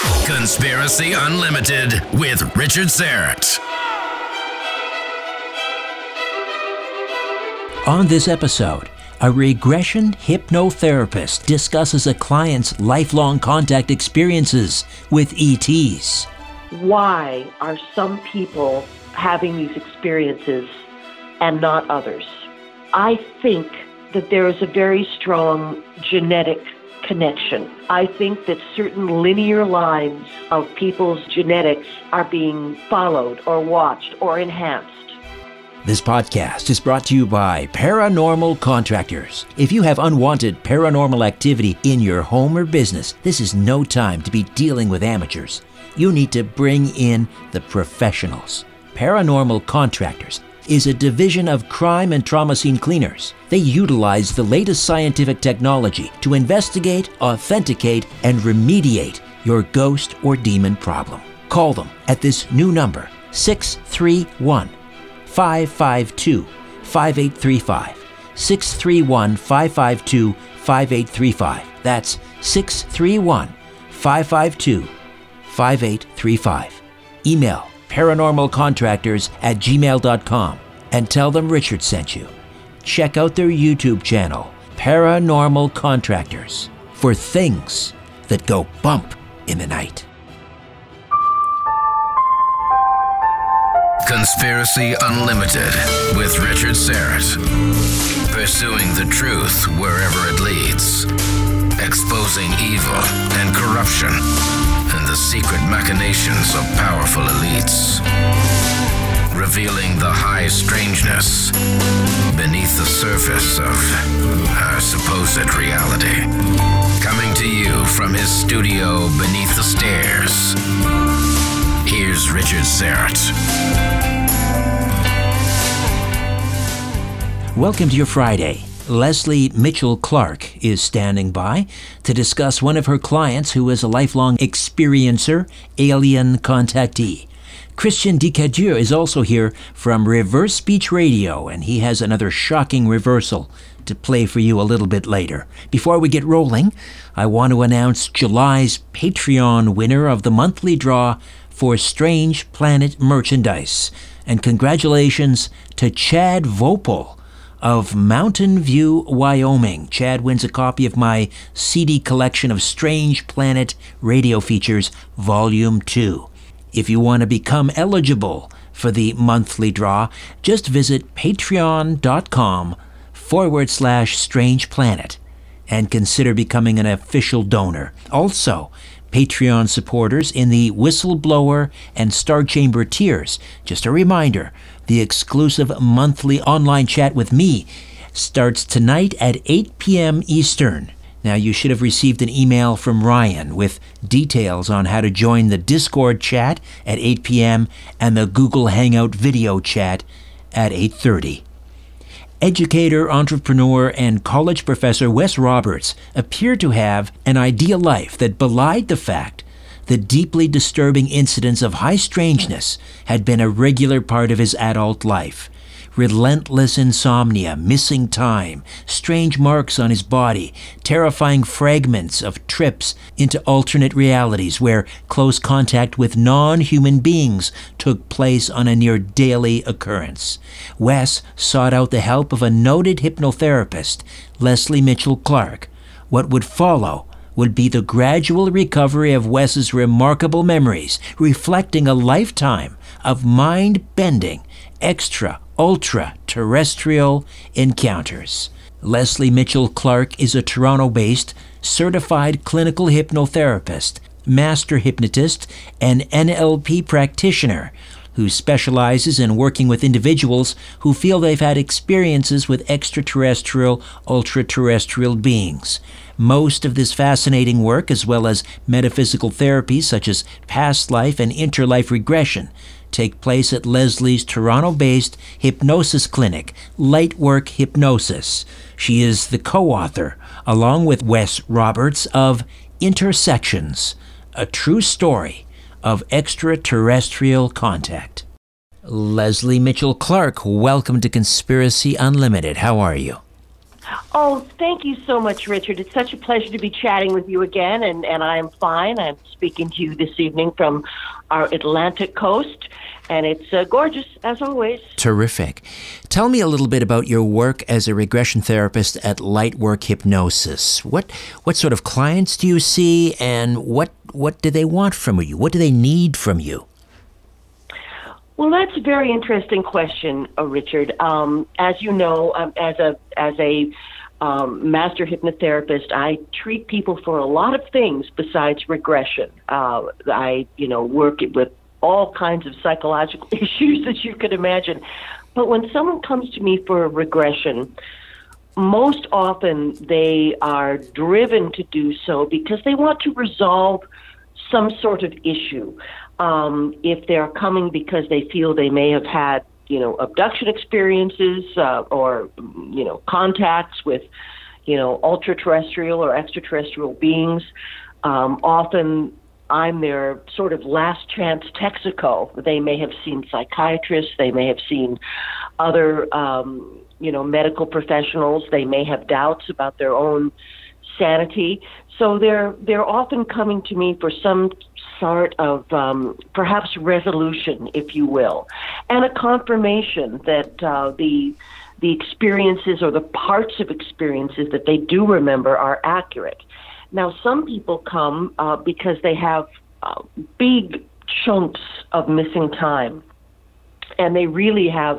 Conspiracy Unlimited with Richard Syrett. On this episode, a regression hypnotherapist discusses a client's lifelong contact experiences with ETs. Why are some people having these experiences and not others? I think that there is a very strong genetic connection. I think that certain linear lines of people's genetics are being followed or watched or enhanced. This podcast is brought to you by Paranormal Contractors. If you have unwanted paranormal activity in your home or business, this is no time to be dealing with amateurs. You need to bring in the professionals. Paranormal Contractors is a division of crime and trauma scene cleaners. They utilize the latest scientific technology to investigate, authenticate, and remediate your ghost or demon problem. Call them at this new number 631 552 5835. 631 552 5835. That's 631 552 5835. Email paranormalcontractors at gmail.com and tell them Richard sent you. Check out their YouTube channel, Paranormal Contractors, for things that go bump in the night. Conspiracy Unlimited with Richard Syrett. Pursuing the truth wherever it leads. Exposing evil and corruption machinations of powerful elites. Revealing the high strangeness beneath the surface of our supposed reality. Coming to you from his studio beneath the stairs. Here's Richard Syrett. Welcome to your Friday. Lesley Mitchell-Clarke is standing by to discuss one of her clients who is a lifelong experiencer, alien contactee. Christian Decadieu is also here from Reverse Speech Radio, and he has another shocking reversal to play for you a little bit later. Before we get rolling, I want to announce July's Patreon winner of the monthly draw for Strange Planet merchandise. And congratulations to Chad Vopel of Mountain View, Wyoming. Chad wins a copy of my CD collection of Strange Planet radio features, Volume 2. If you want to become eligible for the monthly draw, just visit patreon.com forward slash strange planet and consider becoming an official donor. Also, Patreon supporters in the Whistleblower and Star Chamber tiers. Just a reminder the exclusive monthly online chat with me starts tonight at 8 p.m. Eastern. Now, you should have received an email from Ryan with details on how to join the Discord chat at 8 p.m. and the Google Hangout video chat at 8:30. Educator, entrepreneur, and college professor Wes Roberts appeared to have an ideal life that belied the fact that deeply disturbing incidents of high strangeness had been a regular part of his adult life. Relentless insomnia, missing time, strange marks on his body, terrifying fragments of trips into alternate realities where close contact with non human beings took place on a near daily occurrence. Wes sought out the help of a noted hypnotherapist, Lesley Mitchell-Clarke. What would follow would be the gradual recovery of Wes's remarkable memories, reflecting a lifetime of mind bending, extra, ultra terrestrial encounters. Lesley Mitchell-Clarke is a Toronto based certified clinical hypnotherapist, master hypnotist, and NLP practitioner who specializes in working with individuals who feel they've had experiences with extraterrestrial, ultra terrestrial beings. Most of this fascinating work, as well as metaphysical therapies such as past life and interlife regression, take place at Lesley's Toronto based hypnosis clinic, Lightwork Hypnosis. She is the co author, along with Wes Roberts, of Intersections, a true story of extraterrestrial contact. Lesley Mitchell-Clarke, welcome to Conspiracy Unlimited. How are you? Oh, thank you so much, Richard. It's such a pleasure to be chatting with you again, and, and I am fine. I'm speaking to you this evening from our Atlantic coast, and it's uh, gorgeous as always. Terrific. Tell me a little bit about your work as a regression therapist at Lightwork Hypnosis. What what sort of clients do you see, and what what do they want from you? What do they need from you? Well, that's a very interesting question, uh, Richard. Um, as you know, um, as a as a um, master hypnotherapist, I treat people for a lot of things besides regression. Uh, I, you know, work with all kinds of psychological issues that you could imagine. But when someone comes to me for a regression, most often they are driven to do so because they want to resolve some sort of issue um, if they're coming because they feel they may have had you know abduction experiences uh, or you know contacts with you know ultra terrestrial or extraterrestrial beings um, often I'm their sort of last chance Texaco. They may have seen psychiatrists, they may have seen other, um, you know, medical professionals. They may have doubts about their own sanity. So they're they're often coming to me for some sort of um, perhaps resolution, if you will, and a confirmation that uh, the the experiences or the parts of experiences that they do remember are accurate. Now, some people come uh, because they have uh, big chunks of missing time, and they really have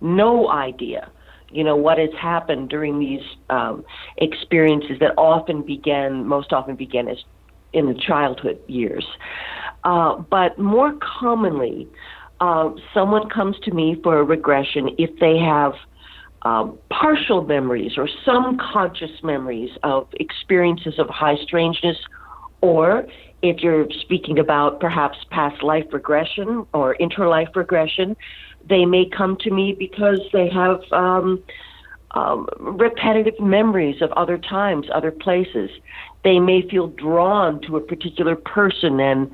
no idea, you know, what has happened during these um, experiences that often begin, most often begin as in the childhood years. Uh, but more commonly, uh, someone comes to me for a regression if they have um, partial memories or some conscious memories of experiences of high strangeness, or if you're speaking about perhaps past life regression or interlife regression, they may come to me because they have um, um, repetitive memories of other times, other places. They may feel drawn to a particular person and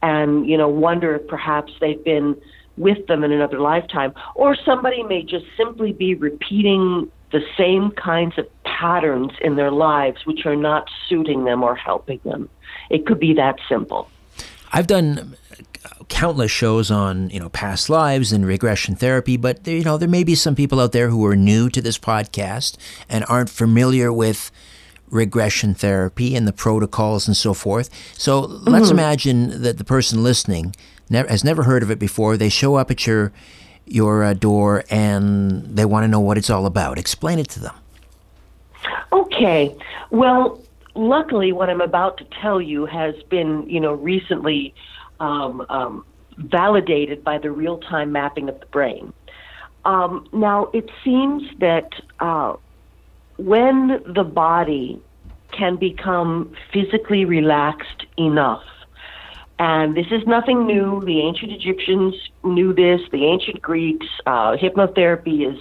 and you know wonder if perhaps they've been with them in another lifetime, or somebody may just simply be repeating the same kinds of patterns in their lives which are not suiting them or helping them. It could be that simple. I've done countless shows on you know past lives and regression therapy, but you know there may be some people out there who are new to this podcast and aren't familiar with regression therapy and the protocols and so forth. So mm-hmm. let's imagine that the person listening never, has never heard of it before. They show up at your your uh, door and they want to know what it's all about. Explain it to them. Okay. Well, luckily, what I'm about to tell you has been, you know, recently um, um, validated by the real time mapping of the brain. Um, now, it seems that uh, when the body can become physically relaxed enough, and this is nothing new. The ancient Egyptians knew this, the ancient Greeks. Uh, hypnotherapy is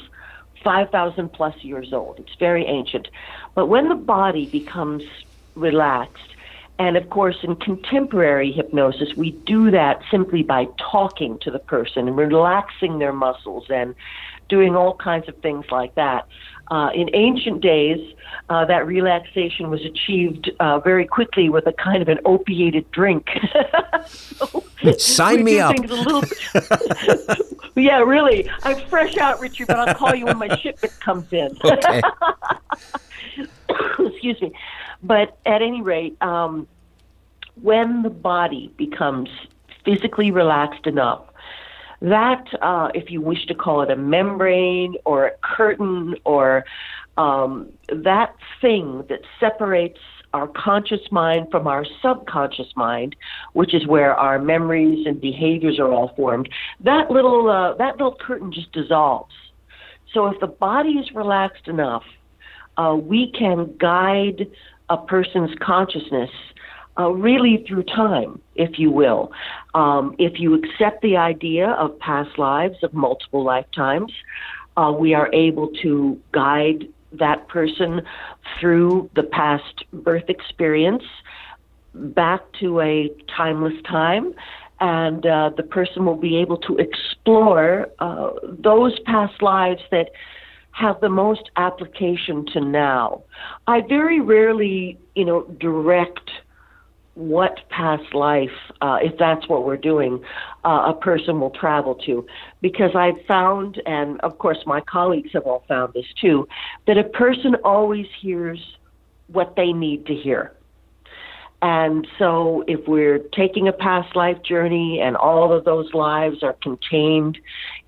5,000 plus years old. It's very ancient. But when the body becomes relaxed, and of course, in contemporary hypnosis, we do that simply by talking to the person and relaxing their muscles and doing all kinds of things like that. Uh, in ancient days, uh, that relaxation was achieved uh, very quickly with a kind of an opiated drink. so Sign me up. Yeah, really. I'm fresh out, Richard, but I'll call you when my shipment comes in. Okay. Excuse me. But at any rate, um, when the body becomes physically relaxed enough, that, uh, if you wish to call it a membrane or a curtain or um, that thing that separates our conscious mind from our subconscious mind, which is where our memories and behaviors are all formed, that little uh, that little curtain just dissolves. So if the body is relaxed enough, uh, we can guide a person's consciousness uh, really through time, if you will. Um, if you accept the idea of past lives, of multiple lifetimes, uh, we are able to guide that person through the past birth experience back to a timeless time. And uh, the person will be able to explore uh, those past lives that have the most application to now. I very rarely, you know, direct what past life, uh, if that's what we're doing, uh, a person will travel to. Because I've found, and of course my colleagues have all found this too, that a person always hears what they need to hear. And so if we're taking a past life journey and all of those lives are contained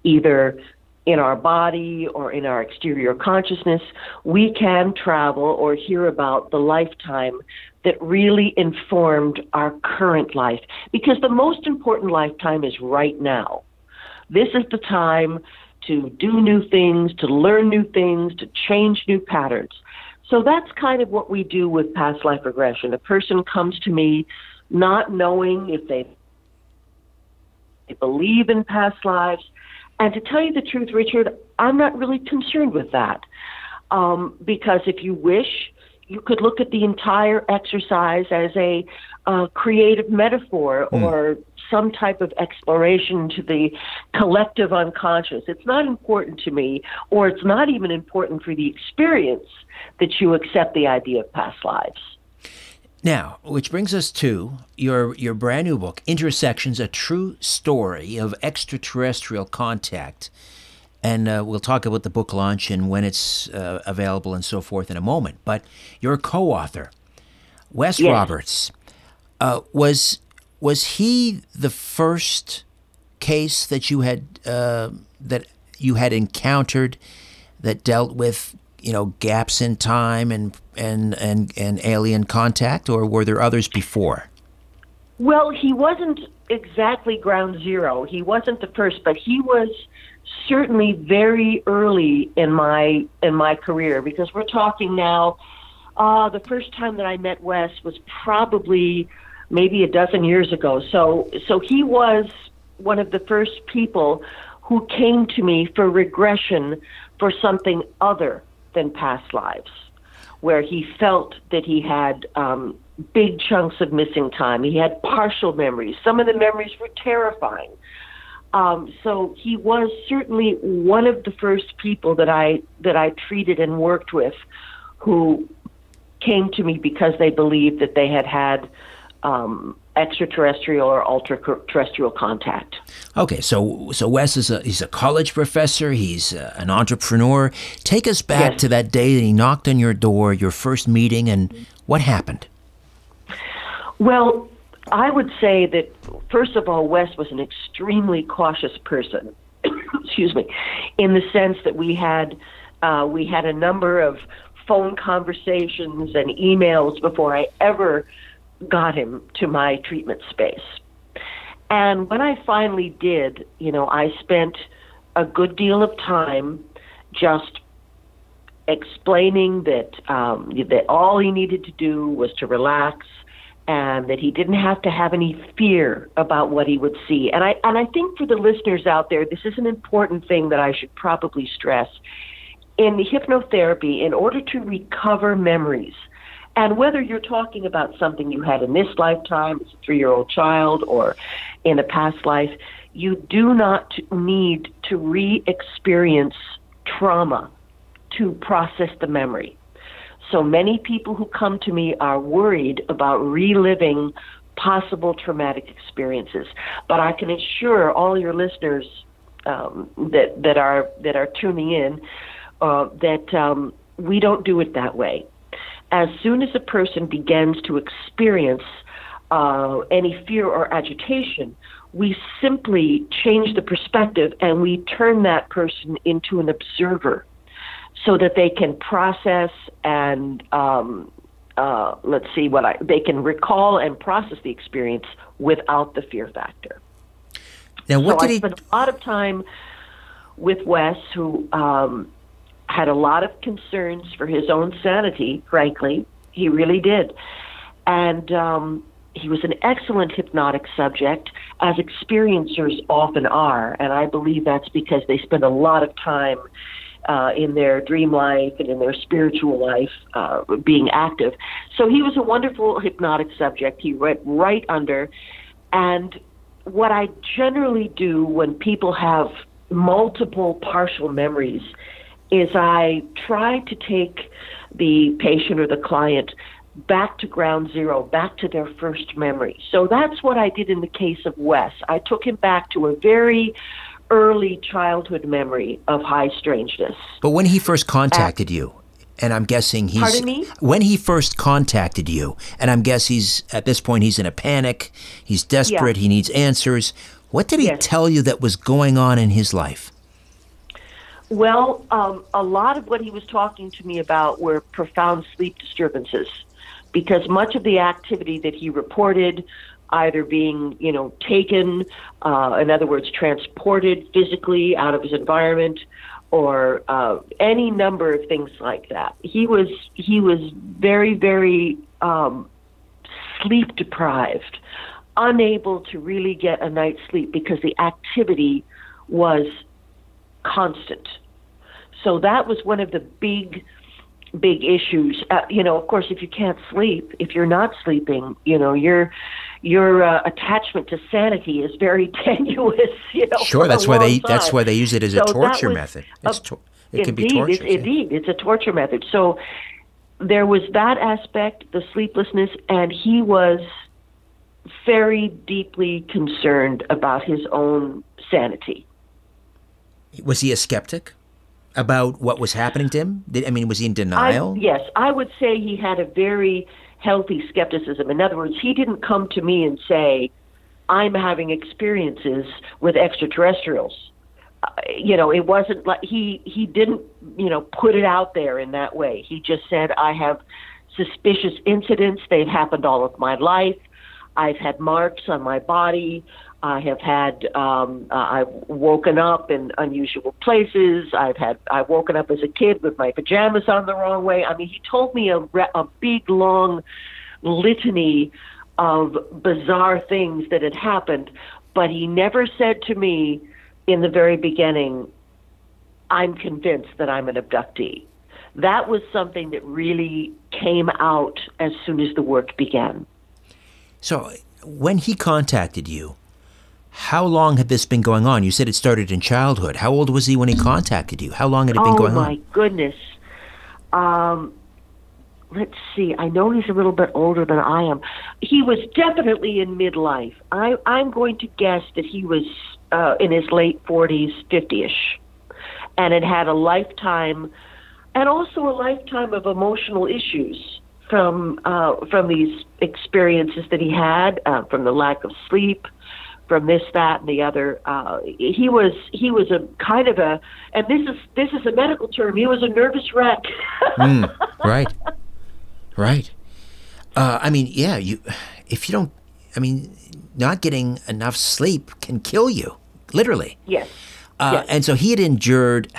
either in our body or in our exterior consciousness, we can travel or hear about the lifetime that really informed our current life. Because the most important lifetime is right now. This is the time to do new things, to learn new things, to change new patterns. So that's kind of what we do with past life regression. A person comes to me not knowing if they, they believe in past lives. And to tell you the truth, Richard, I'm not really concerned with that. Um, because if you wish, you could look at the entire exercise as a uh, creative metaphor mm. or some type of exploration to the collective unconscious. It's not important to me, or it's not even important for the experience that you accept the idea of past lives. Now, which brings us to your your brand new book, Intersections: A True Story of Extraterrestrial Contact. And uh, we'll talk about the book launch and when it's uh, available and so forth in a moment. But your co-author, Wes yes. Roberts, uh, was was he the first case that you had uh, that you had encountered that dealt with you know gaps in time and and and and alien contact, or were there others before? Well, he wasn't exactly ground zero. He wasn't the first, but he was certainly very early in my in my career because we're talking now. Uh, the first time that I met Wes was probably maybe a dozen years ago. So so he was one of the first people who came to me for regression for something other than past lives, where he felt that he had um, big chunks of missing time. He had partial memories. Some of the memories were terrifying. Um, so he was certainly one of the first people that I that I treated and worked with, who came to me because they believed that they had had um, extraterrestrial or ultra-terrestrial contact. Okay, so so Wes is a he's a college professor. He's a, uh, an entrepreneur. Take us back yes. to that day that he knocked on your door, your first meeting, and what happened. Well, I would say that first of all, Wes was an extremely cautious person. Excuse me, in the sense that we had uh, we had a number of phone conversations and emails before I ever got him to my treatment space. And when I finally did, you know, I spent a good deal of time just explaining that um, that all he needed to do was to relax and that he didn't have to have any fear about what he would see. And I and I think for the listeners out there, this is an important thing that I should probably stress. In the hypnotherapy, in order to recover memories, and whether you're talking about something you had in this lifetime as a three year old child or in a past life, you do not need to re experience trauma to process the memory. So many people who come to me are worried about reliving possible traumatic experiences. But I can assure all your listeners um, that that are that are tuning in uh, that um, we don't do it that way as soon as a person begins to experience uh, any fear or agitation, we simply change the perspective and we turn that person into an observer so that they can process and um, uh, let's see what I they can recall and process the experience without the fear factor. Now, what so did I he? spent a lot of time with Wes, who um, had a lot of concerns for his own sanity, frankly. He really did. And um, he was an excellent hypnotic subject, as experiencers often are. And I believe that's because they spend a lot of time uh, in their dream life and in their spiritual life uh, being active. So he was a wonderful hypnotic subject. He went right under. And what I generally do when people have multiple partial memories is I try to take the patient or the client back to ground zero, back to their first memory. So that's what I did in the case of Wes. I took him back to a very early childhood memory of high strangeness. But when he first contacted uh, you, and I'm guessing he's Pardon me? when he first contacted you, and I'm guess he's at this point he's in a panic, he's desperate, yeah. he needs answers. What did he yes. tell you that was going on in his life? Well, um, a lot of what he was talking to me about were profound sleep disturbances because much of the activity that he reported either being you know taken uh, in other words transported physically out of his environment or uh, any number of things like that he was he was very very um, sleep deprived unable to really get a night's sleep because the activity was constant so that was one of the big big issues. Uh, you know, of course, if you can't sleep, if you're not sleeping, you know, your your uh, attachment to sanity is very tenuous. You know, sure, that's why they time. that's why they use it as so a torture method. It's to, it indeed, can be torture. It's, yeah. Indeed, it's a torture method. So there was that aspect, the sleeplessness, and he was very deeply concerned about his own sanity. Was he a skeptic? about what was happening to him? Did, I mean, was he in denial? I, yes, I would say he had a very healthy skepticism. In other words, he didn't come to me and say, I'm having experiences with extraterrestrials. Uh, you know, it wasn't like he he didn't you know put it out there in that way. He just said, I have suspicious incidents. They've happened all of my life. I've had marks on my body. I have had um, uh, I've woken up in unusual places. I've had I've woken up as a kid with my pajamas on the wrong way. I mean, he told me a a big long litany of bizarre things that had happened, but he never said to me in the very beginning, "I'm convinced that I'm an abductee." That was something that really came out as soon as the work began. So, when he contacted you, how long had this been going on? You said it started in childhood. How old was he when he contacted you? How long had it been oh, going on? Oh my goodness. Um, let's see. I know he's a little bit older than I am. He was definitely in midlife. I, I'm going to guess that he was uh, in his late 40s, 50ish, and had had a lifetime, and also a lifetime of emotional issues from uh, from these experiences that he had, uh, from the lack of sleep, from this, that, and the other. Uh, he was he was a kind of a, and this is this is a medical term. He was a nervous wreck. mm, right, right. Uh, I mean, yeah. You, if you don't, I mean, not getting enough sleep can kill you, literally. Yes. Uh, yes. And so he had endured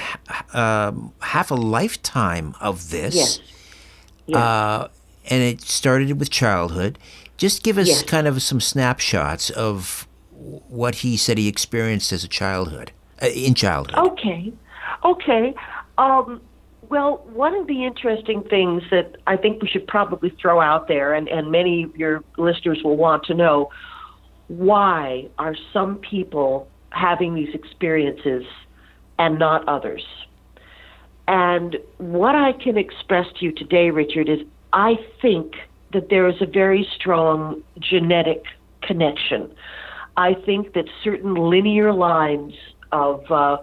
uh, half a lifetime of this. Yes. yes. Uh, and it started with childhood. Just give us yes. kind of some snapshots of what he said he experienced as a childhood, uh, in childhood. Okay, okay. Um, well, one of the interesting things that I think we should probably throw out there, and, and many of your listeners will want to know, why are some people having these experiences and not others? And what I can express to you today, Richard, is I think that there is a very strong genetic connection I think that certain linear lines of uh,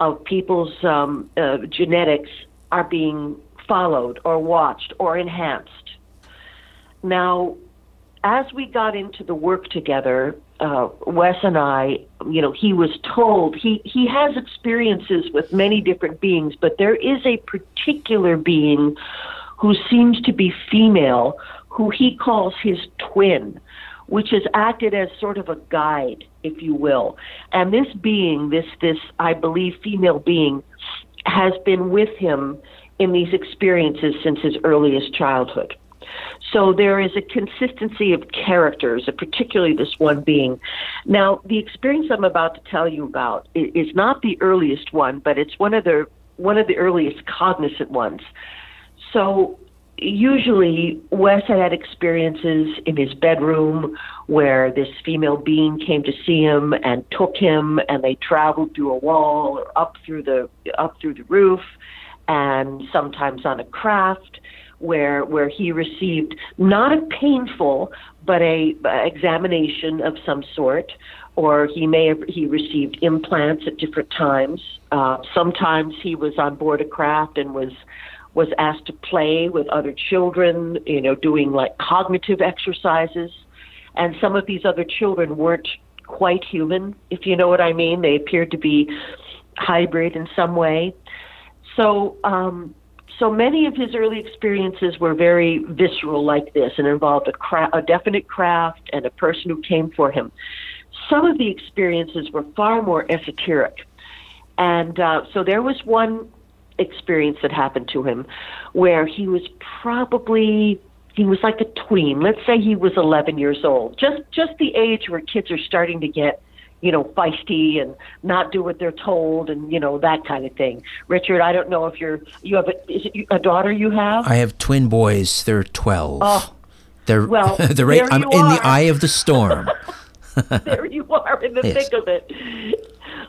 of people's um, uh, genetics are being followed or watched or enhanced. Now, as we got into the work together, uh, Wes and I, you know, he was told he he has experiences with many different beings, but there is a particular being who seems to be female, who he calls his twin which has acted as sort of a guide, if you will. And this being, this this I believe female being, has been with him in these experiences since his earliest childhood. So there is a consistency of characters, particularly this one being. Now, the experience I'm about to tell you about is not the earliest one, but it's one of the one of the earliest cognizant ones. So usually Wes had had experiences in his bedroom where this female being came to see him and took him and they traveled through a wall or up through the up through the roof and sometimes on a craft where where he received not a painful but a, a examination of some sort or he may have he received implants at different times. Uh, sometimes he was on board a craft and was was asked to play with other children you know doing like cognitive exercises and some of these other children weren't quite human if you know what i mean they appeared to be hybrid in some way so um, so many of his early experiences were very visceral like this and involved a, cra- a definite craft and a person who came for him. Some of the experiences were far more esoteric. And uh, so there was one experience that happened to him where he was probably he was like a tween let's say he was 11 years old just just the age where kids are starting to get you know, feisty and not do what they're told and, you know, that kind of thing. Richard, I don't know if you're, you have a, is it a daughter you have? I have twin boys. They're 12. Oh, they're, well, they're right, I'm in the eye of the storm. there you are in the Yes. thick of it.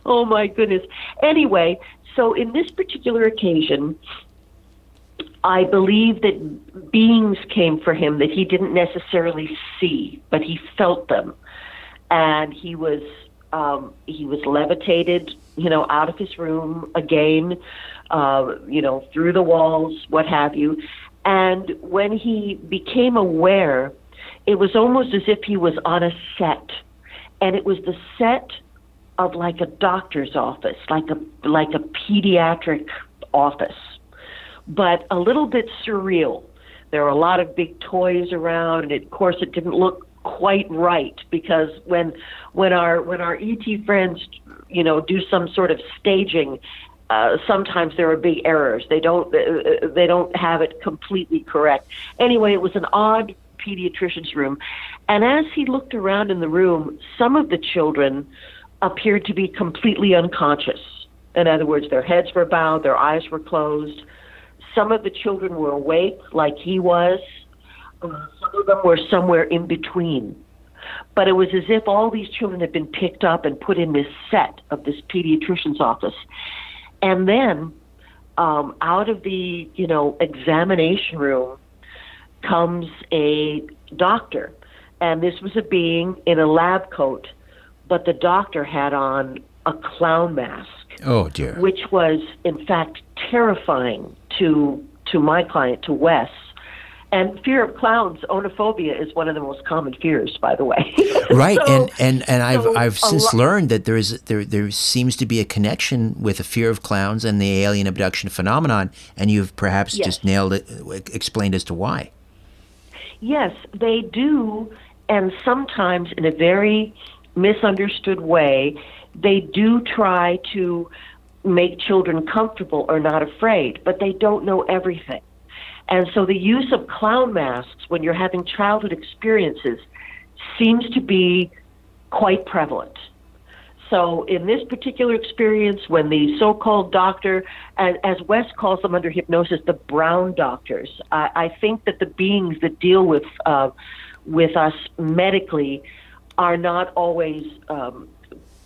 Oh my goodness. Anyway, so in this particular occasion, I believe that beings came for him that he didn't necessarily see, but he felt them, and he was um, he was levitated, you know, out of his room again, uh, you know, through the walls, what have you. And when he became aware, it was almost as if he was on a set, and it was the set of like a doctor's office, like a like a pediatric office, but a little bit surreal. There were a lot of big toys around, and of course, it didn't look quite right because when when our when our ET friends, you know, do some sort of staging, uh, sometimes there are big errors. They don't uh, they don't have it completely correct. Anyway, it was an odd pediatrician's room, and as he looked around in the room, some of the children appeared to be completely unconscious. In other words, their heads were bowed, their eyes were closed. Some of the children were awake, like he was. Some of them were somewhere in between. But it was as if all these children had been picked up and put in this set of this pediatrician's office. And then um, out of the, you know, examination room comes a doctor. And this was a being in a lab coat, but the doctor had on a clown mask Oh, dear. which was in fact terrifying to to my client to Wes. And fear of clowns, onophobia, is one of the most common fears, by the way. Right, So- and, and, and I've so I've since lo- learned that there is there there seems to be a connection with a fear of clowns and the alien abduction phenomenon, and you've perhaps Yes. just nailed it, uh, explained as to why. Yes, they do, and sometimes in a very misunderstood way, they do try to make children comfortable or not afraid, but they don't know everything. And so the use of clown masks when you're having childhood experiences seems to be quite prevalent. So in this particular experience, when the so-called doctor, as, as Wes calls them under hypnosis, the brown doctors, I, I think that the beings that deal with uh, with us medically are not always, um,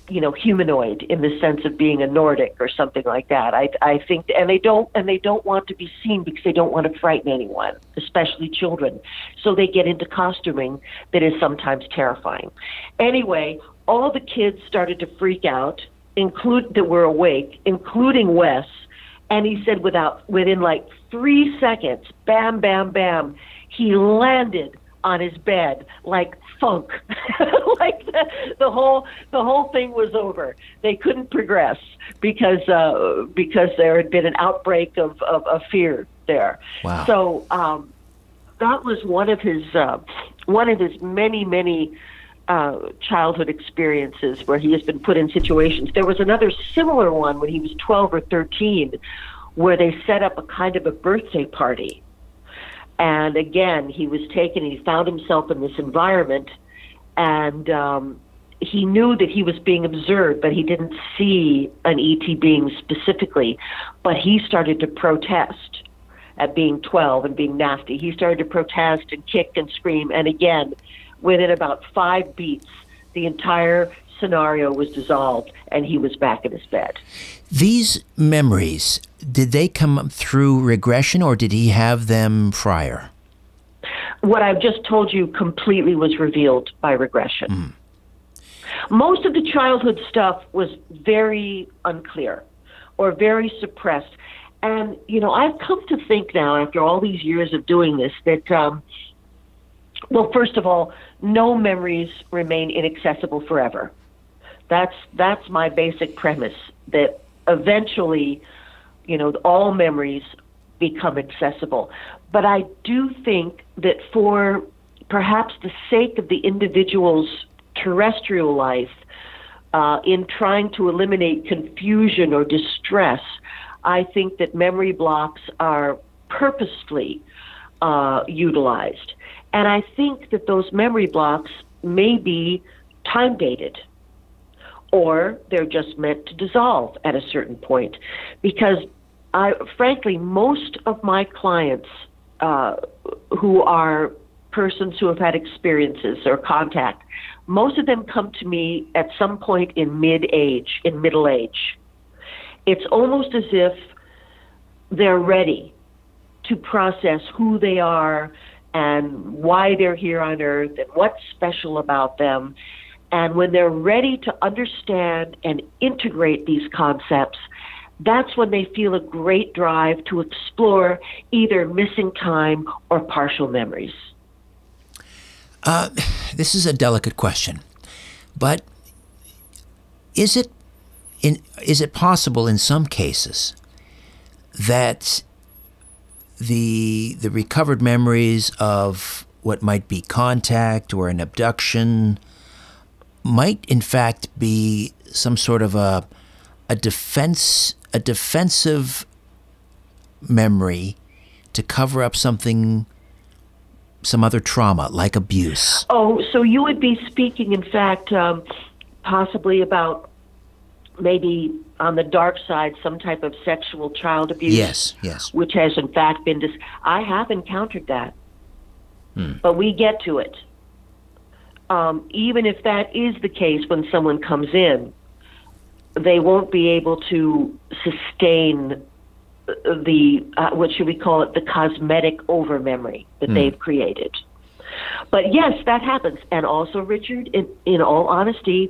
you know, humanoid in the sense of being a Nordic or something like that. I, I think, and they don't, and they don't want to be seen because they don't want to frighten anyone, especially children. So they get into costuming that is sometimes terrifying. Anyway, all the kids started to freak out, include that were awake, including Wes. And he said, without within like three seconds, bam, bam, bam, he landed on his bed like funk, like the, the whole the whole thing was over. They couldn't progress because uh, because there had been an outbreak of, of, of fear there. Wow. So um, that was one of his uh, one of his many many uh, childhood experiences where he has been put in situations. There was another similar one when he was 12 or 13 where they set up a kind of a birthday party. And again, he was taken, he found himself in this environment, and um, he knew that he was being observed, but he didn't see an ET being specifically. But he started to protest at being 12 and being nasty. He started to protest and kick and scream. And again, within about five beats, the entire scenario was dissolved and he was back in his bed. These memories, did they come through regression or did he have them prior? What I've just told you completely was revealed by regression. Mm. Most of the childhood stuff was very unclear or very suppressed. And, you know, I've come to think now, after all these years of doing this, that, um, well, first of all, no memories remain inaccessible forever. That's, that's my basic premise that eventually, you know, all memories become accessible. But I do think that for perhaps the sake of the individual's terrestrial life, uh, in trying to eliminate confusion or distress, I think that memory blocks are purposefully uh, utilized. And I think that those memory blocks may be time dated or they're just meant to dissolve at a certain point. Because I, frankly, most of my clients uh, who are persons who have had experiences or contact, most of them come to me at some point in mid age, in middle age. It's almost as if they're ready to process who they are and why they're here on earth and what's special about them. And when they're ready to understand and integrate these concepts, that's when they feel a great drive to explore either missing time or partial memories. Uh, this is a delicate question, but is it in, is it possible in some cases that the the recovered memories of what might be contact or an abduction might in fact be some sort of a a defense a defensive memory to cover up something some other trauma like abuse oh so you would be speaking in fact um, possibly about maybe on the dark side some type of sexual child abuse. Yes, yes. Which has in fact been dis- I have encountered that. Hmm. But we get to it. Um, even if that is the case when someone comes in, they won't be able to sustain the uh, what should we call it the cosmetic over memory that hmm. they've created. But yes, that happens. And also, Richard, in, in all honesty,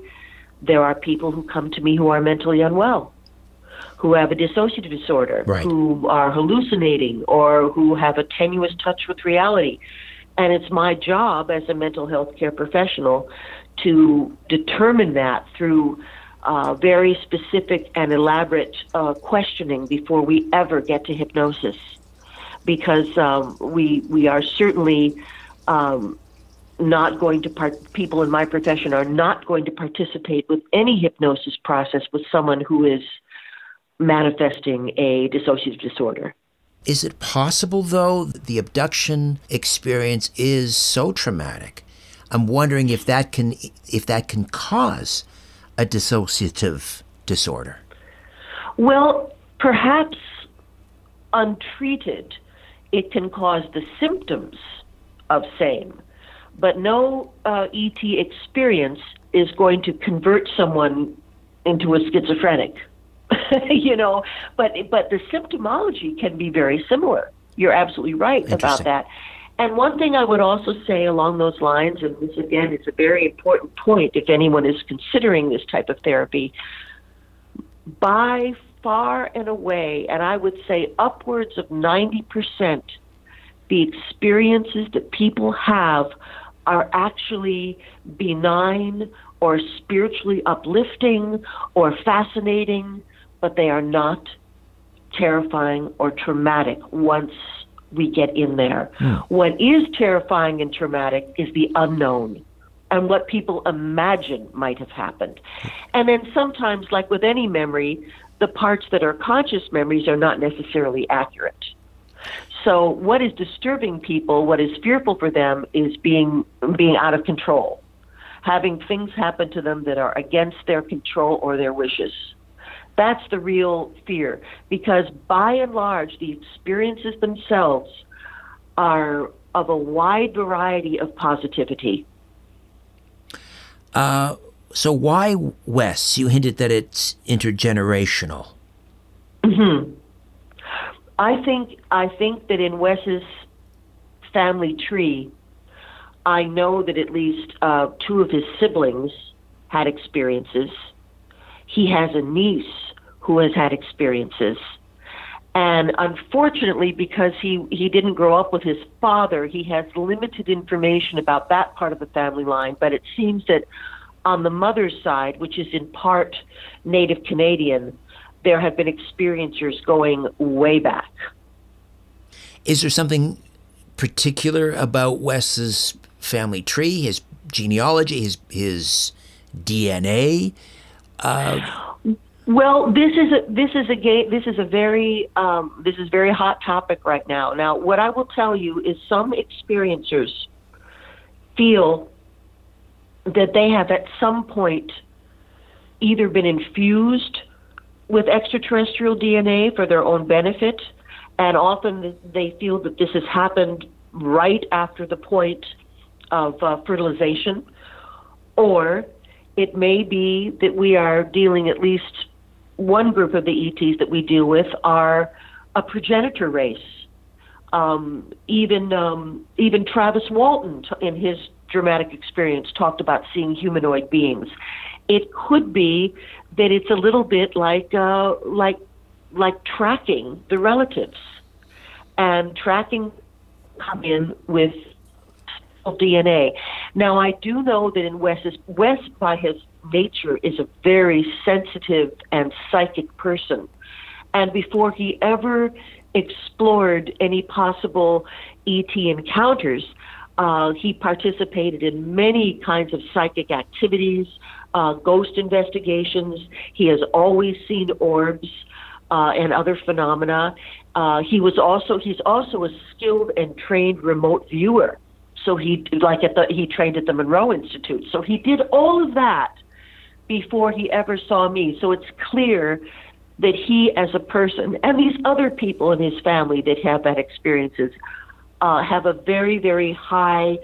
there are people who come to me who are mentally unwell, who have a dissociative disorder, right. who are hallucinating, or who have a tenuous touch with reality. And it's my job as a mental health care professional to determine that through uh, very specific and elaborate uh, questioning before we ever get to hypnosis. Because um, we, we are certainly um, not going to part, people in my profession are not going to participate with any hypnosis process with someone who is manifesting a dissociative disorder. Is it possible, though, that the abduction experience is so traumatic? I'm wondering if that can if that can cause a dissociative disorder. Well, perhaps untreated, it can cause the symptoms of same but no uh, ET experience is going to convert someone into a schizophrenic. you know, but but the symptomology can be very similar. You're absolutely right about that. And one thing I would also say along those lines, and this again is a very important point if anyone is considering this type of therapy, by far and away, and I would say upwards of 90%, the experiences that people have are actually benign or spiritually uplifting or fascinating, but they are not terrifying or traumatic once we get in there. Mm. What is terrifying and traumatic is the unknown and what people imagine might have happened. And then sometimes, like with any memory, the parts that are conscious memories are not necessarily accurate. So what is disturbing people, what is fearful for them is being being out of control. Having things happen to them that are against their control or their wishes. That's the real fear because by and large the experiences themselves are of a wide variety of positivity. Uh, So why Wes? You hinted that it's intergenerational. hmm I think I think that in Wes's family tree, I know that at least uh, two of his siblings had experiences. He has a niece who has had experiences. And unfortunately, because he, he didn't grow up with his father, he has limited information about that part of the family line. But it seems that on the mother's side, which is in part Native Canadian, there have been experiencers going way back. Is there something particular about Wes's family tree, his genealogy, his his DNA? Uh, well, this is a this is a ga- this is a very um, this is very hot topic right now. Now, what I will tell you is some experiencers feel that they have at some point either been infused with extraterrestrial DNA for their own benefit, and often they feel that this has happened right after the point of uh, fertilization, or it may be that we are dealing at least one group of the ETs that we deal with are a progenitor race. Um, even um, even Travis Walton, in his dramatic experience, talked about seeing humanoid beings. It could be that it's a little bit like uh, like like tracking the relatives, and tracking come in with DNA. Now, I do know that in Wes's Wes, by his nature, is a very sensitive and psychic person, and before he ever explored any possible ET encounters, uh, he participated in many kinds of psychic activities, uh, ghost investigations. He has always seen orbs uh, and other phenomena. Uh, he was also he's also a skilled and trained remote viewer. So he like at the he trained at the Monroe Institute. So he did all of that before he ever saw me. So it's clear that he, as a person, and these other people in his family that have that experiences, uh, have a very very high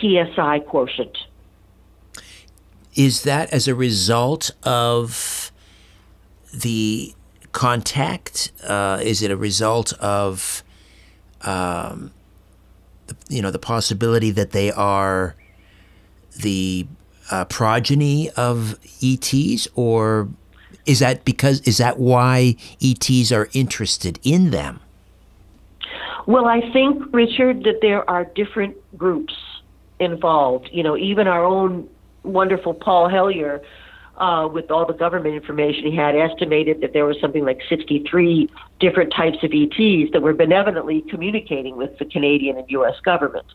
PSI quotient. Is that as a result of the contact? Uh, is it a result of um, you know the possibility that they are the uh, progeny of ETs, or is that because is that why ETs are interested in them? Well, I think Richard that there are different groups involved. You know, even our own wonderful Paul Hellyer uh, with all the government information he had, estimated that there was something like 63 different types of ETs that were benevolently communicating with the Canadian and U.S. government.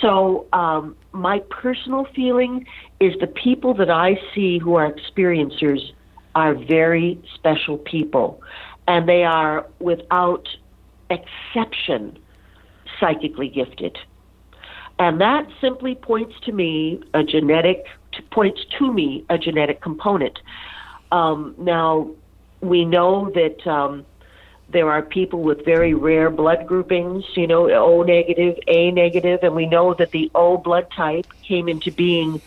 So, um, my personal feeling is the people that I see who are experiencers are very special people, and they are without exception psychically gifted. And that simply points to me a genetic points to me a genetic component. Um, now, we know that um, there are people with very rare blood groupings, you know, O negative, A negative, and we know that the O blood type came into being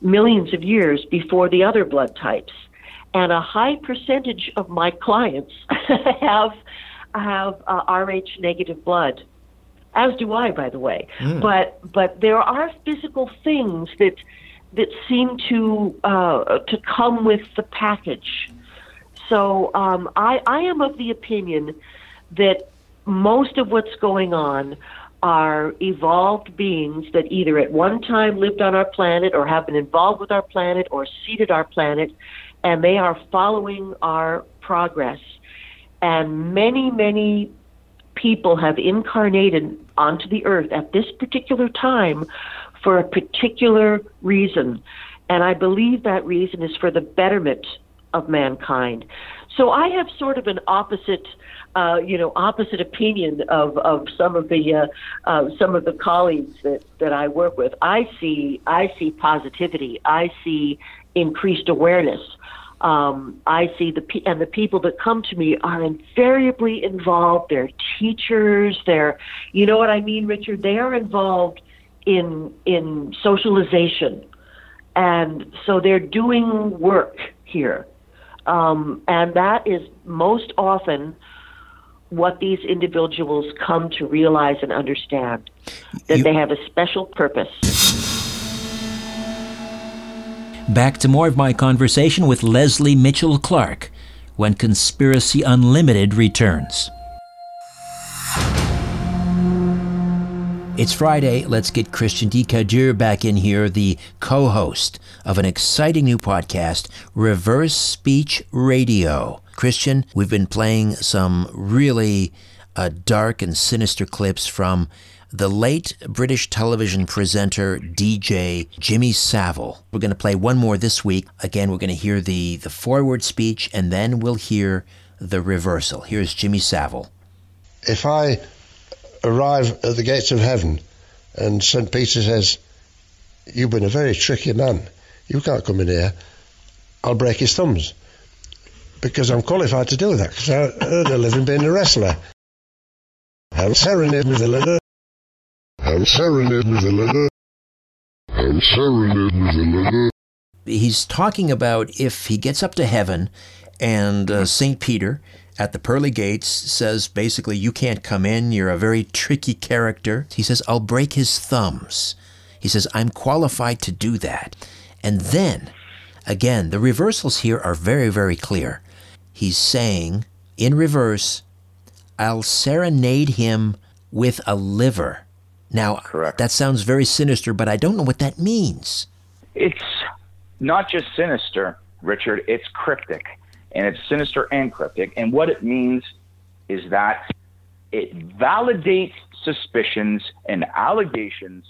millions of years before the other blood types. And a high percentage of my clients have have uh, Rh negative blood, as do I, by the way. Mm. But but there are physical things that that seem to uh, to come with the package. So um, I, I am of the opinion that most of what's going on are evolved beings that either at one time lived on our planet or have been involved with our planet or seeded our planet, and they are following our progress. And many, many people have incarnated onto the earth at this particular time for a particular reason. And I believe that reason is for the betterment of mankind. So I have sort of an opposite, uh, you know, opposite opinion of, of some of the uh, uh, some of the colleagues that, that I work with. I see I see positivity. I see increased awareness. Um, I see the and the people that come to me are invariably involved. They're teachers. They're, you know what I mean, Richard. They are involved in in socialization And so they're doing work here. Um, and that is most often what these individuals come to realize and understand that you, they have a special purpose. Back to more of my conversation with Lesley Mitchell-Clarke when Conspiracy Unlimited returns. It's Friday. Let's get Christian D. Kadir back in here, the co host of an exciting new podcast, Reverse Speech Radio. Christian, we've been playing some really uh, dark and sinister clips from the late British television presenter DJ Jimmy Savile. We're going to play one more this week. Again, we're going to hear the, the forward speech and then we'll hear the reversal. Here's Jimmy Savile. If I arrive at the gates of heaven and St. Peter says, You've been a very tricky man. You can't come in here. I'll break his thumbs because I'm qualified to do that because I earned a living being a wrestler. I'm serenading the letter. I'm serenading the letter. I'm serenading the letter. He's talking about if he gets up to heaven and uh, St. Peter at the pearly gates says basically, You can't come in. You're a very tricky character. He says, I'll break his thumbs. He says, I'm qualified to do that. And then, again, the reversals here are very, very clear. He's saying, in reverse, I'll serenade him with a liver. Now, Correct. that sounds very sinister, but I don't know what that means. It's not just sinister, Richard, it's cryptic and it's sinister and cryptic. And what it means is that it validates suspicions and allegations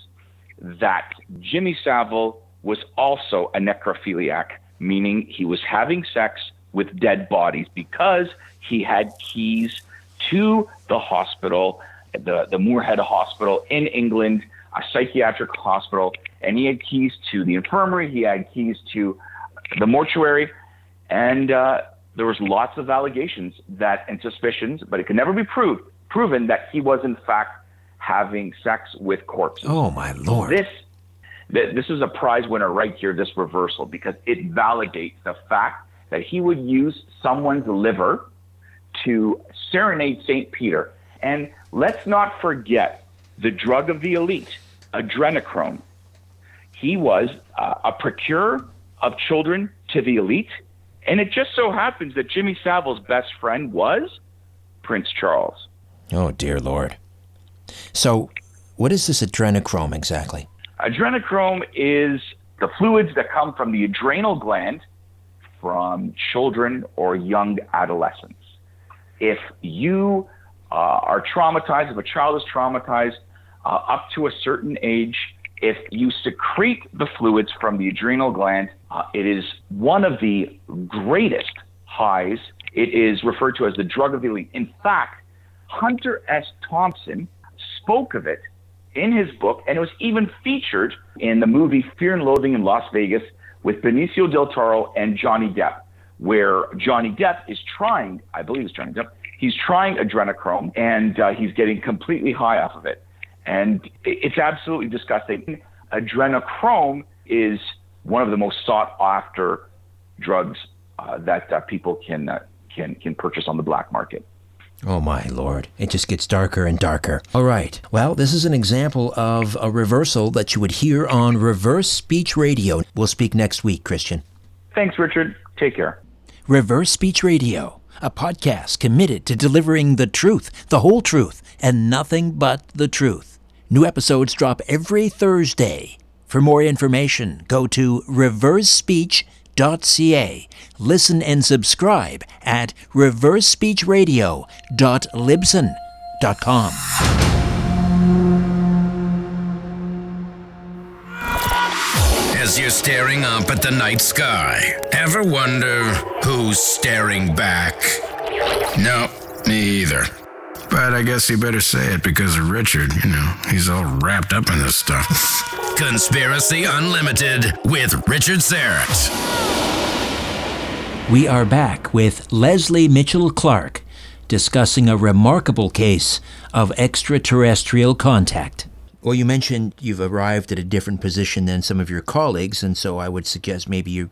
that Jimmy Savile was also a necrophiliac, meaning he was having sex with dead bodies because he had keys to the hospital, the, the Moorhead Hospital in England, a psychiatric hospital, and he had keys to the infirmary, he had keys to the mortuary, and uh, there was lots of allegations that and suspicions, but it could never be proved proven that he was in fact having sex with corpses. Oh my lord! This this is a prize winner right here. This reversal because it validates the fact that he would use someone's liver to serenade Saint Peter. And let's not forget the drug of the elite, adrenochrome. He was uh, a procurer of children to the elite and it just so happens that Jimmy Savile's best friend was Prince Charles. Oh, dear Lord. So, what is this adrenochrome exactly? Adrenochrome is the fluids that come from the adrenal gland from children or young adolescents. If you uh, are traumatized, if a child is traumatized uh, up to a certain age, if you secrete the fluids from the adrenal gland, uh, it is one of the greatest highs. It is referred to as the drug of the elite. In fact, Hunter S. Thompson spoke of it in his book, and it was even featured in the movie Fear and Loathing in Las Vegas with Benicio del Toro and Johnny Depp, where Johnny Depp is trying, I believe it's Johnny Depp, he's trying adrenochrome and uh, he's getting completely high off of it. And it's absolutely disgusting. Adrenochrome is one of the most sought after drugs uh, that uh, people can, uh, can, can purchase on the black market. Oh my lord, it just gets darker and darker. All right. Well, this is an example of a reversal that you would hear on Reverse Speech Radio. We'll speak next week, Christian. Thanks, Richard. Take care. Reverse Speech Radio, a podcast committed to delivering the truth, the whole truth, and nothing but the truth. New episodes drop every Thursday. For more information, go to reversespeech.ca. Listen and subscribe at reversespeechradio.libsyn.com. As you're staring up at the night sky, ever wonder who's staring back? No, me either. But I guess you better say it because of Richard. You know, he's all wrapped up in this stuff. Conspiracy Unlimited with Richard Syrett. We are back with Lesley Mitchell-Clarke discussing a remarkable case of extraterrestrial contact. Well, you mentioned you've arrived at a different position than some of your colleagues, and so I would suggest maybe you,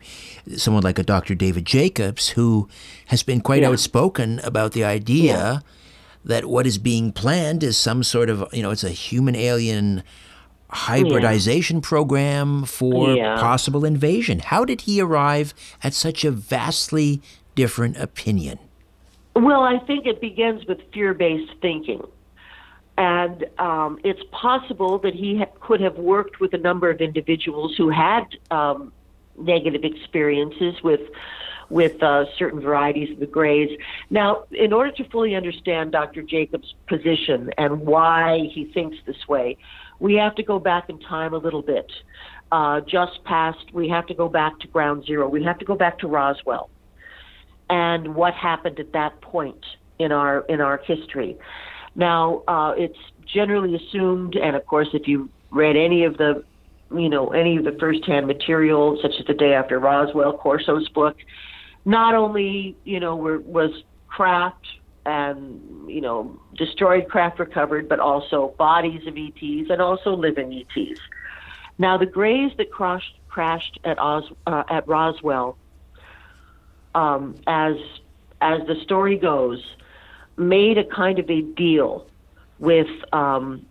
someone like a Dr. David Jacobs, who has been quite Yeah. outspoken about the idea Yeah. That what is being planned is some sort of, you know, it's a human alien hybridization program for Yeah. possible invasion. How did he arrive at such a vastly different opinion? Well, I think it begins with fear based thinking. And um, it's possible that he ha- could have worked with a number of individuals who had um, negative experiences with with uh, certain varieties of the grays. Now, in order to fully understand Dr. Jacobs' position and why he thinks this way, we have to go back in time a little bit. Uh, just past, we have to go back to ground zero. We have to go back to Roswell and what happened at that point in our in our history. Now, uh, it's generally assumed, and of course, if you read any of the, you know, any of the firsthand material, such as the day after Roswell, Corso's book, not only you know were, was craft and you know destroyed craft recovered, but also bodies of ETs and also living ETs. Now, the grays that crashed crashed at Oz, uh, at Roswell um, as as the story goes, made a kind of a deal with um,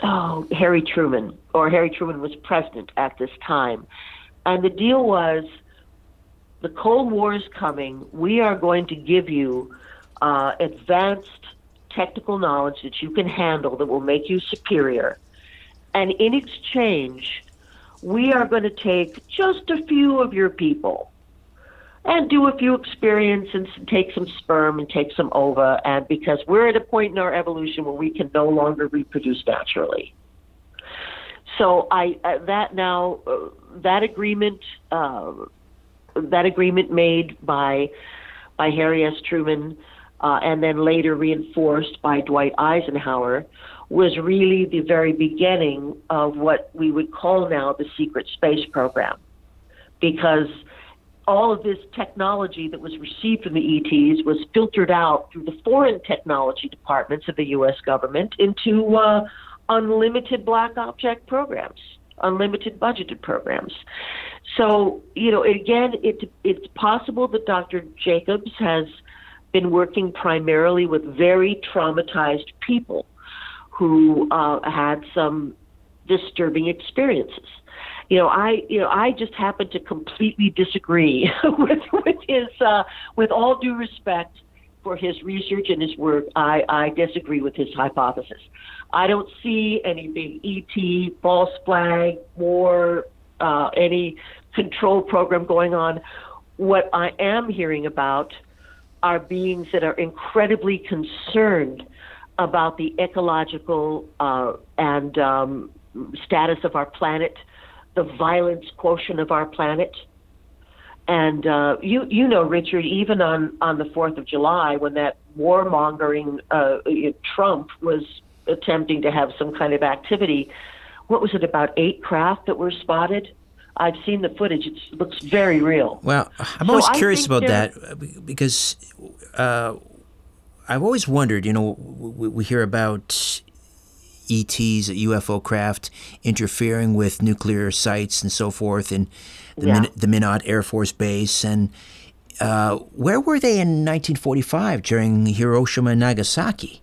oh Harry Truman, or Harry Truman was president at this time, and the deal was the Cold War is coming. We are going to give you uh, advanced technical knowledge that you can handle that will make you superior, and in exchange, we are going to take just a few of your people and do a few experiments and take some sperm and take some ova and because we're at a point in our evolution where we can no longer reproduce naturally so i uh, that now uh, that agreement uh, that agreement made by by harry s truman uh, and then later reinforced by dwight eisenhower was really the very beginning of what we would call now the secret space program because all of this technology that was received from the ETs was filtered out through the foreign technology departments of the U.S. government into uh, unlimited black object programs, unlimited budgeted programs. So, you know, again, it, it's possible that Dr. Jacobs has been working primarily with very traumatized people who uh, had some disturbing experiences you know, I you know I just happen to completely disagree with with his uh, with all due respect for his research and his work. I I disagree with his hypothesis. I don't see any big ET false flag war, uh, any control program going on. What I am hearing about are beings that are incredibly concerned about the ecological uh, and um, status of our planet the violence quotient of our planet. And uh, you you know, Richard, even on on the Fourth of July, when that warmongering uh, Trump was attempting to have some kind of activity, what was it about eight craft that were spotted? I've seen the footage; it looks very real. Well, I'm So always curious about that uh, because uh, I've always wondered. You know, we, we hear about ETs, UFO craft interfering with nuclear sites and so forth, and the Yeah. Min- the Minot Air Force Base, and uh, where were they in 1945 during Hiroshima and Nagasaki?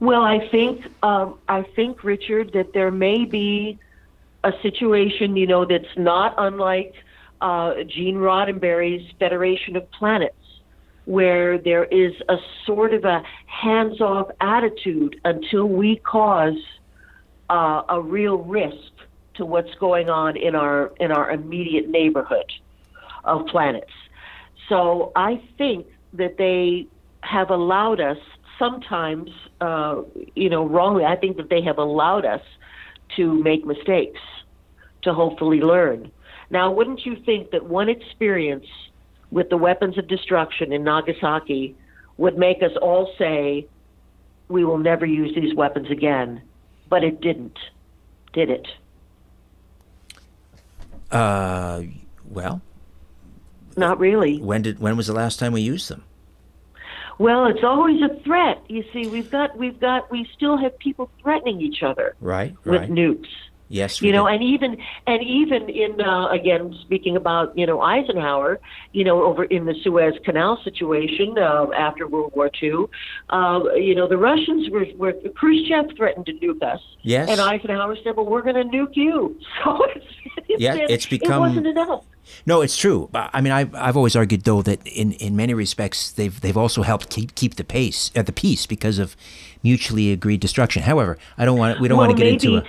Well, I think um, I think Richard that there may be a situation, you know, that's not unlike uh, Gene Roddenberry's Federation of Planets, where there is a sort of a hands-off attitude until we cause uh, a real risk to what's going on in our in our immediate neighborhood of planets. So I think that they have allowed us sometimes, uh, you know, wrongly. I think that they have allowed us to make mistakes, to hopefully learn. Now, wouldn't you think that one experience with the weapons of destruction in Nagasaki would make us all say, we will never use these weapons again? But it didn't, did it? Uh, well, Not really. when did when was the last time we used them? Well, it's always a threat. You see, we've got we've got we still have people threatening each other Right, with right. nukes. Yes, You know, did. and even and even in uh, again speaking about you know Eisenhower, you know over in the Suez Canal situation uh, after World War II, uh, you know the Russians were, were Khrushchev threatened to nuke us, Yes. and Eisenhower said, "Well, we're going to nuke you." So it's, it's Yeah, it's become- it wasn't enough. No, it's true. I mean, I've, I've always argued though that in, in many respects they've they've also helped keep keep the pace at the peace because of mutually agreed destruction. However, I don't want we don't well, want to get maybe, into a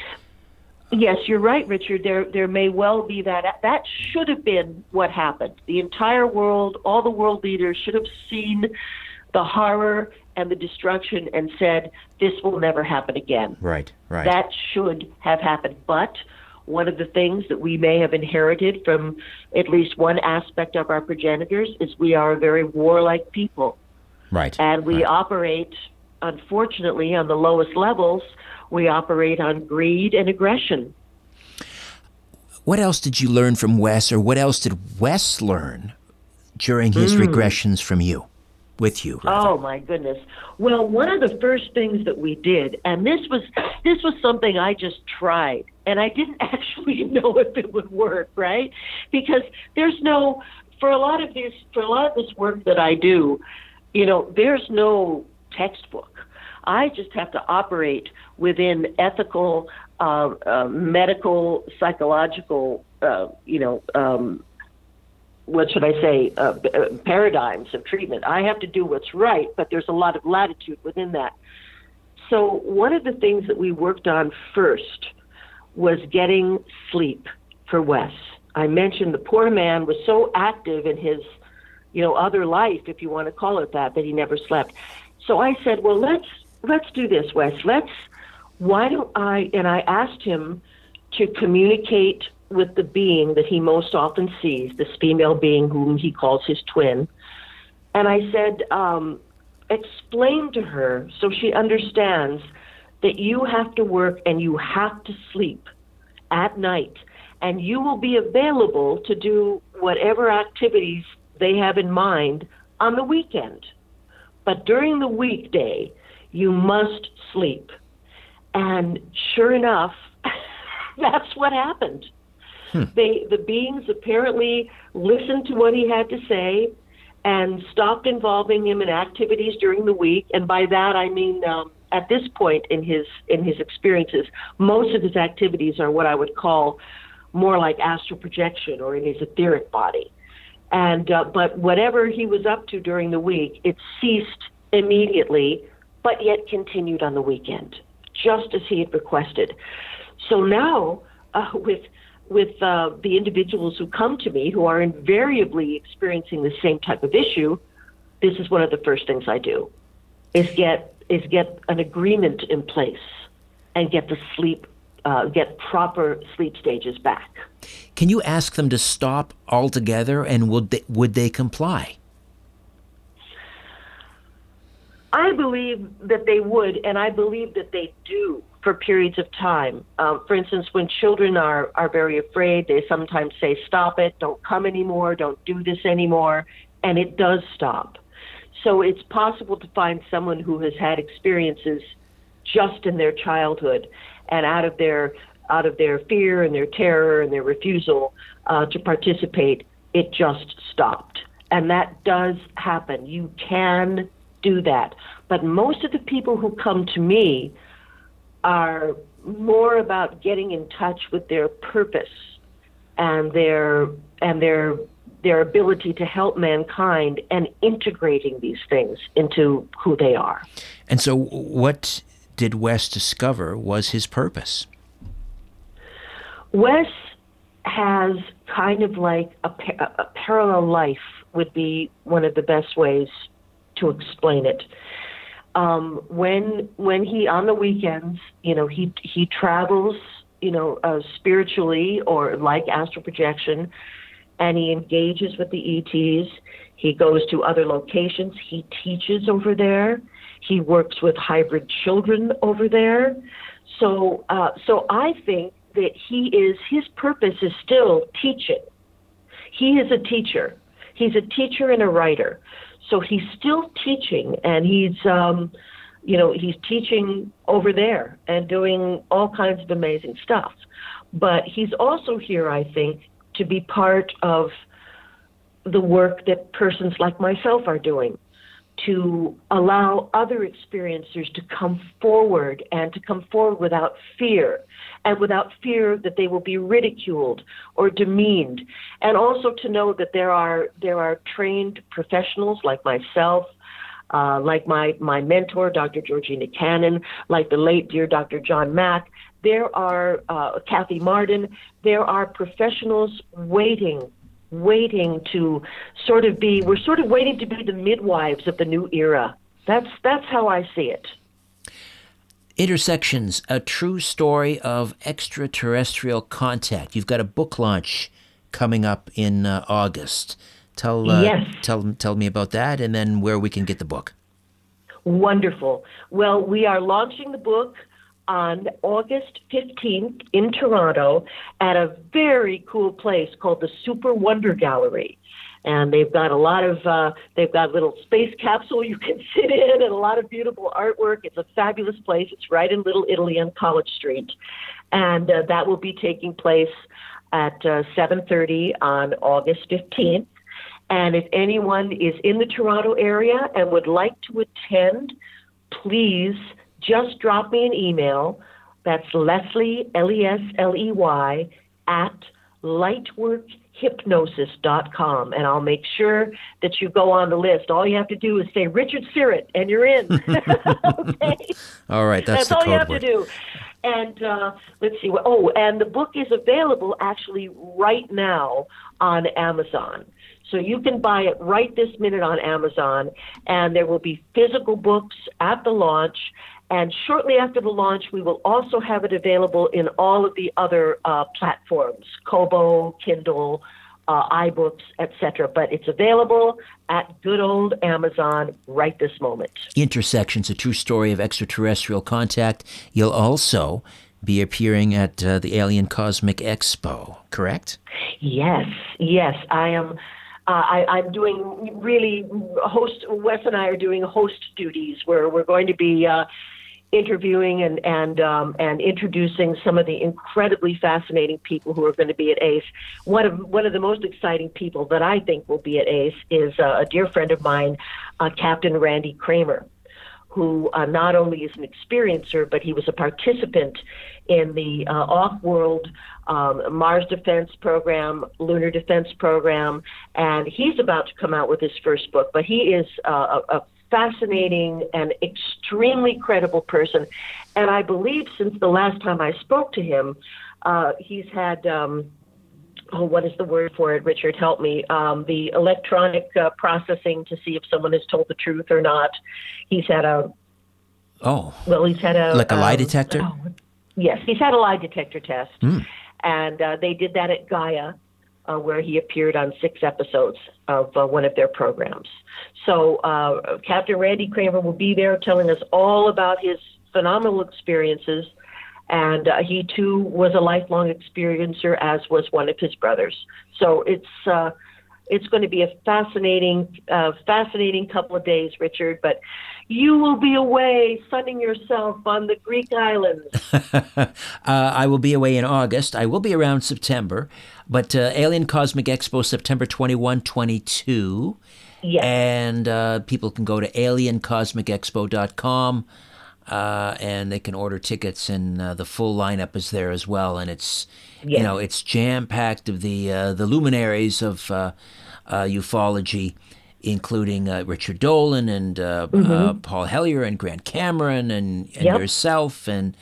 Yes, you're right, Richard. There, there may well be that. That should have been what happened. The entire world, all the world leaders, should have seen the horror and the destruction and said, "This will never happen again." right, right. That should have happened. But one of the things that we may have inherited from at least one aspect of our progenitors is we are a very warlike people right. and we right. operate unfortunately on the lowest levels we operate on greed and aggression What else did you learn from Wes, or what else did Wes learn during his mm. regressions from you, with you? rather? Oh my goodness well one of the first things that we did and this was this was something i just tried and i didn't actually know if it would work right because there's no for a lot of this for a lot of this work that i do you know there's no textbook i just have to operate within ethical uh, uh, medical psychological uh, you know um, what should I say, uh, uh, paradigms of treatment. I have to do what's right, but there's a lot of latitude within that. So, one of the things that we worked on first was getting sleep for Wes. I mentioned the poor man was so active in his, you know, other life, if you want to call it that, that he never slept. So I said, well, let's let's do this, Wes. Let's. Why don't I? And I asked him to communicate with the being that he most often sees, this female being whom he calls his twin. And I said, um, explain to her so she understands that you have to work and you have to sleep at night, and you will be available to do whatever activities they have in mind on the weekend. But during the weekday, you must sleep. And sure enough, that's what happened. They, the beings apparently listened to what he had to say and stopped involving him in activities during the week. And by that, I mean um, at this point in his in his experiences, most of his activities are what I would call more like astral projection or in his etheric body. And uh, but whatever he was up to during the week, it ceased immediately, but yet continued on the weekend, just as he had requested. So now, uh, with with uh, the individuals who come to me who are invariably experiencing the same type of issue, this is one of the first things I do, is get is get an agreement in place and get the sleep, uh, get proper sleep stages back. Can you ask them to stop altogether, and would they, would they comply? I believe that they would, and I believe that they do for periods of time. Um, for instance, when children are, are very afraid, they sometimes say, Stop it, don't come anymore, don't do this anymore, and it does stop. So it's possible to find someone who has had experiences just in their childhood and out of their out of their fear and their terror and their refusal uh, to participate, it just stopped. And that does happen. You can do that. But most of the people who come to me are more about getting in touch with their purpose and their and their their ability to help mankind and integrating these things into who they are. And so, what did Wes discover was his purpose? Wes has kind of like a, a parallel life would be one of the best ways to explain it. Um, when when he on the weekends, you know, he he travels, you know, uh, spiritually or like astral projection, and he engages with the ETs. He goes to other locations. He teaches over there. He works with hybrid children over there. So uh, so I think that he is his purpose is still teaching. He is a teacher. He's a teacher and a writer. So he's still teaching, and he's, um, you know, he's teaching over there and doing all kinds of amazing stuff. But he's also here, I think, to be part of the work that persons like myself are doing to allow other experiencers to come forward and to come forward without fear and without fear that they will be ridiculed or demeaned and also to know that there are there are trained professionals like myself uh, like my, my mentor, Dr. Georgina Cannon, like the late dear Dr. John Mack, there are uh, Kathy Martin, there are professionals waiting waiting to sort of be we're sort of waiting to be the midwives of the new era. That's that's how I see it. Intersections, a true story of extraterrestrial contact. You've got a book launch coming up in uh, August. Tell uh, yes. tell tell me about that, and then where we can get the book. Wonderful. Well, we are launching the book on August 15th in Toronto at a very cool place called the Super Wonder Gallery. And they've got a lot of, uh, they've got little space capsule you can sit in and a lot of beautiful artwork. It's a fabulous place. It's right in Little Italy on College Street. And uh, that will be taking place at uh, 7.30 on August 15th. And if anyone is in the Toronto area and would like to attend, please just drop me an email. That's Lesley, L E S L E Y, at lightworkhypnosis.com. And I'll make sure that you go on the list. All you have to do is say Richard Syrett, and you're in. okay? All right, that's, that's all you have word. to do. And uh, let's see. Oh, and the book is available actually right now on Amazon. So you can buy it right this minute on Amazon, and there will be physical books at the launch. And shortly after the launch, we will also have it available in all of the other uh, platforms Kobo, Kindle, uh, iBooks, etc. But it's available at good old Amazon right this moment. Intersections, a true story of extraterrestrial contact. You'll also be appearing at uh, the Alien Cosmic Expo, correct? Yes, yes. I am. Uh, I, am doing really host. Wes and I are doing host duties where we're going to be uh, interviewing and and um, and introducing some of the incredibly fascinating people who are going to be at ACE. One of one of the most exciting people that I think will be at ACE is uh, a dear friend of mine, uh, Captain Randy Cramer, who uh, not only is an experiencer but he was a participant in the uh, off-world um, Mars Defense Program, Lunar Defense Program, and he's about to come out with his first book. But he is uh, a, a fascinating and extremely credible person. And I believe since the last time I spoke to him, uh, he's had. Um, oh, what is the word for it? Richard, help me. Um, the electronic uh, processing to see if someone has told the truth or not. He's had a. Oh. Well, he's had a. Like a lie um, detector? Oh, yes, he's had a lie detector test. Mm. And uh, they did that at Gaia, uh, where he appeared on six episodes of uh, one of their programs. So uh, Captain Randy Cramer will be there telling us all about his phenomenal experiences. And uh, he too was a lifelong experiencer, as was one of his brothers. So it's uh, it's going to be a fascinating, uh, fascinating couple of days, Richard. But you will be away sunning yourself on the Greek islands. uh, I will be away in August. I will be around September. But uh, Alien Cosmic Expo, September 21, 22. Yes. And uh, people can go to aliencosmicexpo.com. Uh, and they can order tickets, and uh, the full lineup is there as well. And it's, Yes. you know, it's jam packed of the uh, the luminaries of uh, uh, ufology, including uh, Richard Dolan and uh, uh, Paul Hellyer and Grant Cameron and, and Mm-hmm. Yep. yourself and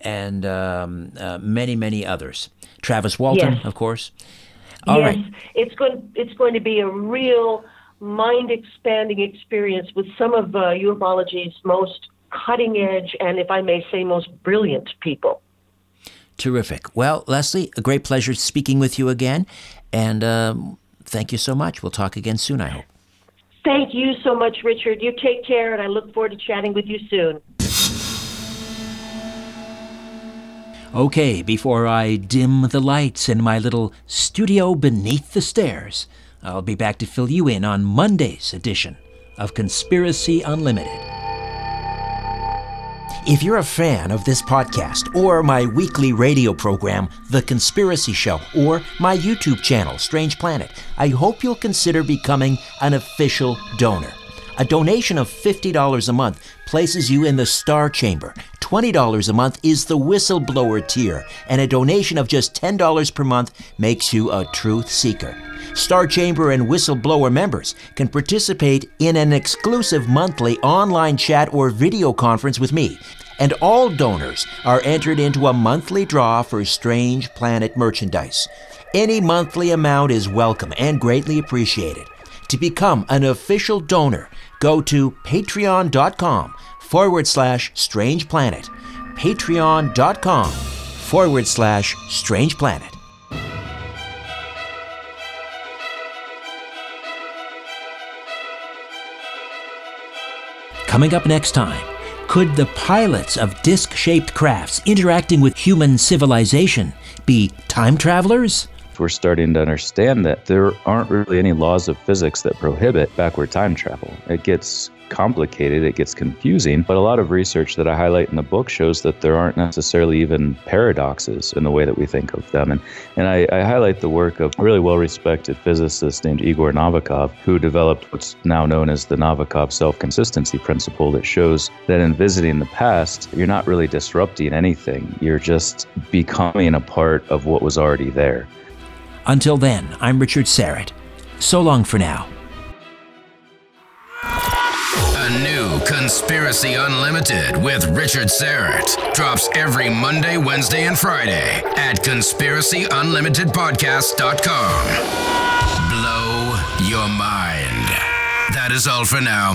and um, uh, many many others. Travis Walton, Yes. of course. All yes, right. it's going. It's going to be a real mind expanding experience with some of uh, ufology's most cutting edge and, if I may say, most brilliant people. Terrific. Well, Lesley, a great pleasure speaking with you again, and um, thank you so much. We'll talk again soon. I hope. Thank you so much, Richard. You take care, and I look forward to chatting with you soon. Okay, before I dim the lights in my little studio beneath the stairs, I'll be back to fill you in on Monday's edition of Conspiracy Unlimited. If you're a fan of this podcast or my weekly radio program, The Conspiracy Show, or my YouTube channel, Strange Planet, I hope you'll consider becoming an official donor. A donation of $50 a month places you in the Star Chamber. $20 a month is the whistleblower tier, and a donation of just $10 per month makes you a truth seeker. Star Chamber and Whistleblower members can participate in an exclusive monthly online chat or video conference with me. And all donors are entered into a monthly draw for Strange Planet merchandise. Any monthly amount is welcome and greatly appreciated. To become an official donor, go to patreon.com forward slash strange planet. Patreon.com forward slash strange planet. Coming up next time, could the pilots of disc shaped crafts interacting with human civilization be time travelers? We're starting to understand that there aren't really any laws of physics that prohibit backward time travel. It gets complicated, it gets confusing, but a lot of research that I highlight in the book shows that there aren't necessarily even paradoxes in the way that we think of them. And, and I, I highlight the work of a really well respected physicist named Igor Novikov, who developed what's now known as the Novikov self consistency principle that shows that in visiting the past, you're not really disrupting anything, you're just becoming a part of what was already there. Until then, I'm Richard Syrett. So long for now. A new Conspiracy Unlimited with Richard Syrett drops every Monday, Wednesday, and Friday at conspiracyunlimitedpodcast.com. Blow your mind. That is all for now.